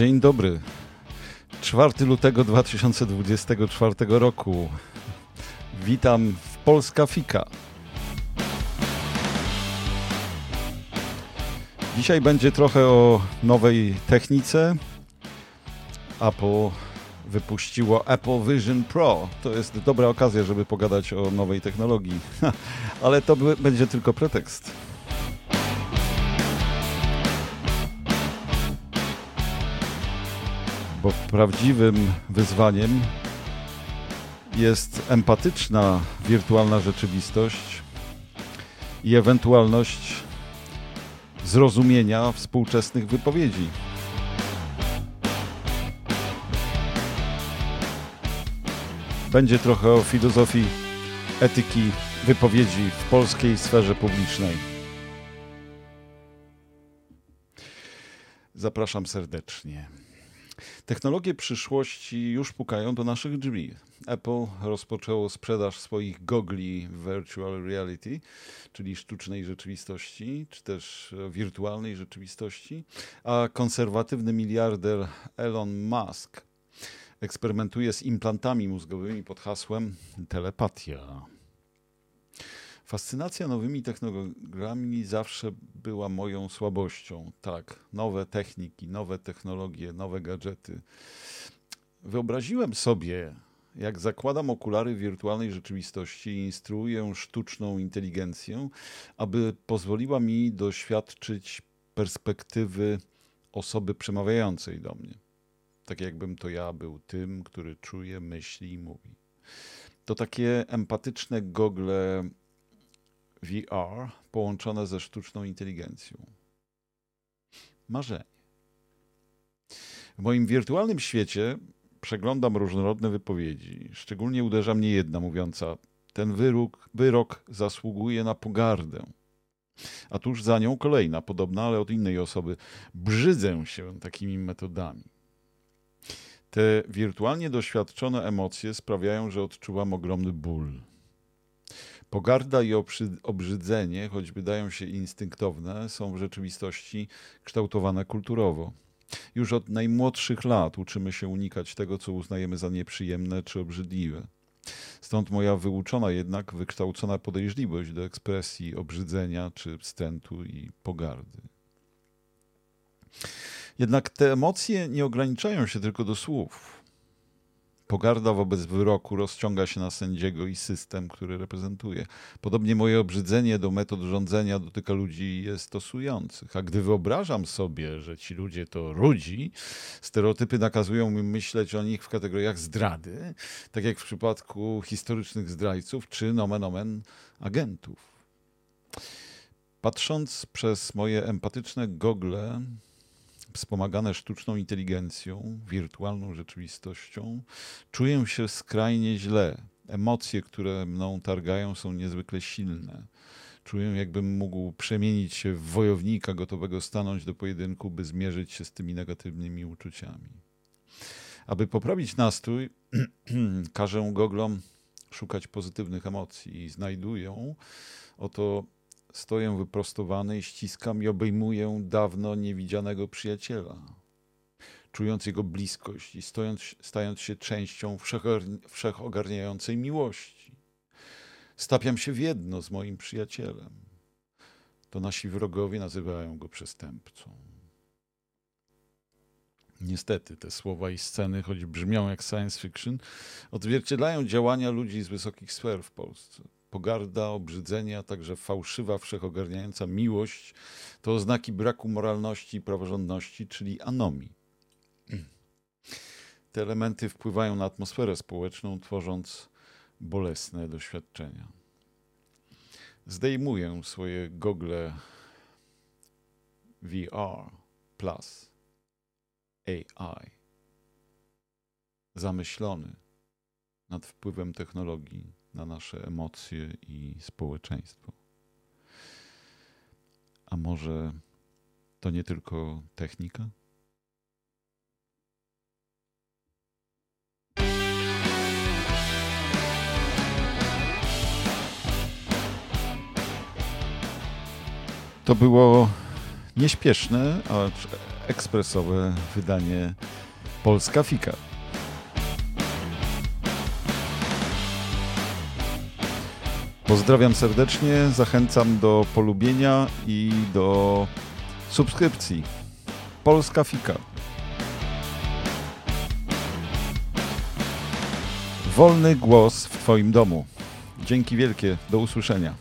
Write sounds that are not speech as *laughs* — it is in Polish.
Dzień dobry. 4 lutego 2024 roku. Witam w Polska Fika. Dzisiaj będzie trochę o nowej technice. Apple wypuściło Apple Vision Pro. To jest dobra okazja, żeby pogadać o nowej technologii. *laughs* Ale to będzie tylko pretekst. Bo prawdziwym wyzwaniem jest empatyczna wirtualna rzeczywistość i ewentualność zrozumienia współczesnych wypowiedzi. Będzie trochę o filozofii etyki wypowiedzi w polskiej sferze publicznej. Zapraszam serdecznie. Technologie przyszłości już pukają do naszych drzwi. Apple rozpoczęło sprzedaż swoich gogli virtual reality, czyli sztucznej rzeczywistości, czy też wirtualnej rzeczywistości, a konserwatywny miliarder Elon Musk eksperymentuje z implantami mózgowymi pod hasłem telepatia. Fascynacja nowymi technologiami zawsze była moją słabością. Tak, nowe techniki, nowe technologie, nowe gadżety. Wyobraziłem sobie, jak zakładam okulary wirtualnej rzeczywistości i instruuję sztuczną inteligencję, aby pozwoliła mi doświadczyć perspektywy osoby przemawiającej do mnie. Tak jakbym to ja był tym, który czuje, myśli i mówi. To takie empatyczne gogle VR połączone ze sztuczną inteligencją. Marzenie. W moim wirtualnym świecie przeglądam różnorodne wypowiedzi. Szczególnie uderza mnie jedna mówiąca: Ten wyrok, wyrok zasługuje na pogardę. A tuż za nią kolejna, podobna, ale od innej osoby. Brzydzę się takimi metodami. Te wirtualnie doświadczone emocje sprawiają, że odczuwam ogromny ból. Pogarda i obrzydzenie, choć wydają się instynktowne, są w rzeczywistości kształtowane kulturowo. Już od najmłodszych lat uczymy się unikać tego, co uznajemy za nieprzyjemne czy obrzydliwe. Stąd moja wyuczona jednak wykształcona podejrzliwość do ekspresji obrzydzenia czy wstętu i pogardy. Jednak te emocje nie ograniczają się tylko do słów. Pogarda wobec wyroku rozciąga się na sędziego i system, który reprezentuje. Podobnie moje obrzydzenie do metod rządzenia dotyka ludzi je stosujących. A gdy wyobrażam sobie, że ci ludzie to ludzi, stereotypy nakazują mi myśleć o nich w kategoriach zdrady, tak jak w przypadku historycznych zdrajców czy nomen omen agentów. Patrząc przez moje empatyczne gogle wspomagane sztuczną inteligencją, wirtualną rzeczywistością, czuję się skrajnie źle. Emocje, które mną targają, są niezwykle silne. Czuję, jakbym mógł przemienić się w wojownika gotowego stanąć do pojedynku, by zmierzyć się z tymi negatywnymi uczuciami. Aby poprawić nastrój, *clears throat* każę goglom szukać pozytywnych emocji i znajduję oto Stoję wyprostowany i ściskam i obejmuję dawno niewidzianego przyjaciela. Czując jego bliskość i stojąc, stając się częścią wszechogarniającej miłości. Stapiam się w jedno z moim przyjacielem. To nasi wrogowie nazywają go przestępcą. Niestety te słowa i sceny, choć brzmią jak science fiction, odzwierciedlają działania ludzi z wysokich sfer w Polsce pogarda, obrzydzenie, a także fałszywa, wszechogarniająca miłość to oznaki braku moralności i praworządności, czyli anomii. Te elementy wpływają na atmosferę społeczną, tworząc bolesne doświadczenia. Zdejmuję swoje gogle VR plus AI. Zamyślony nad wpływem technologii na nasze emocje i społeczeństwo. A może to nie tylko technika? To było nieśpieszne, a ekspresowe wydanie Polska Fika. Pozdrawiam serdecznie, zachęcam do polubienia i do subskrypcji. Polska Fika. Wolny głos w Twoim domu. Dzięki wielkie, do usłyszenia.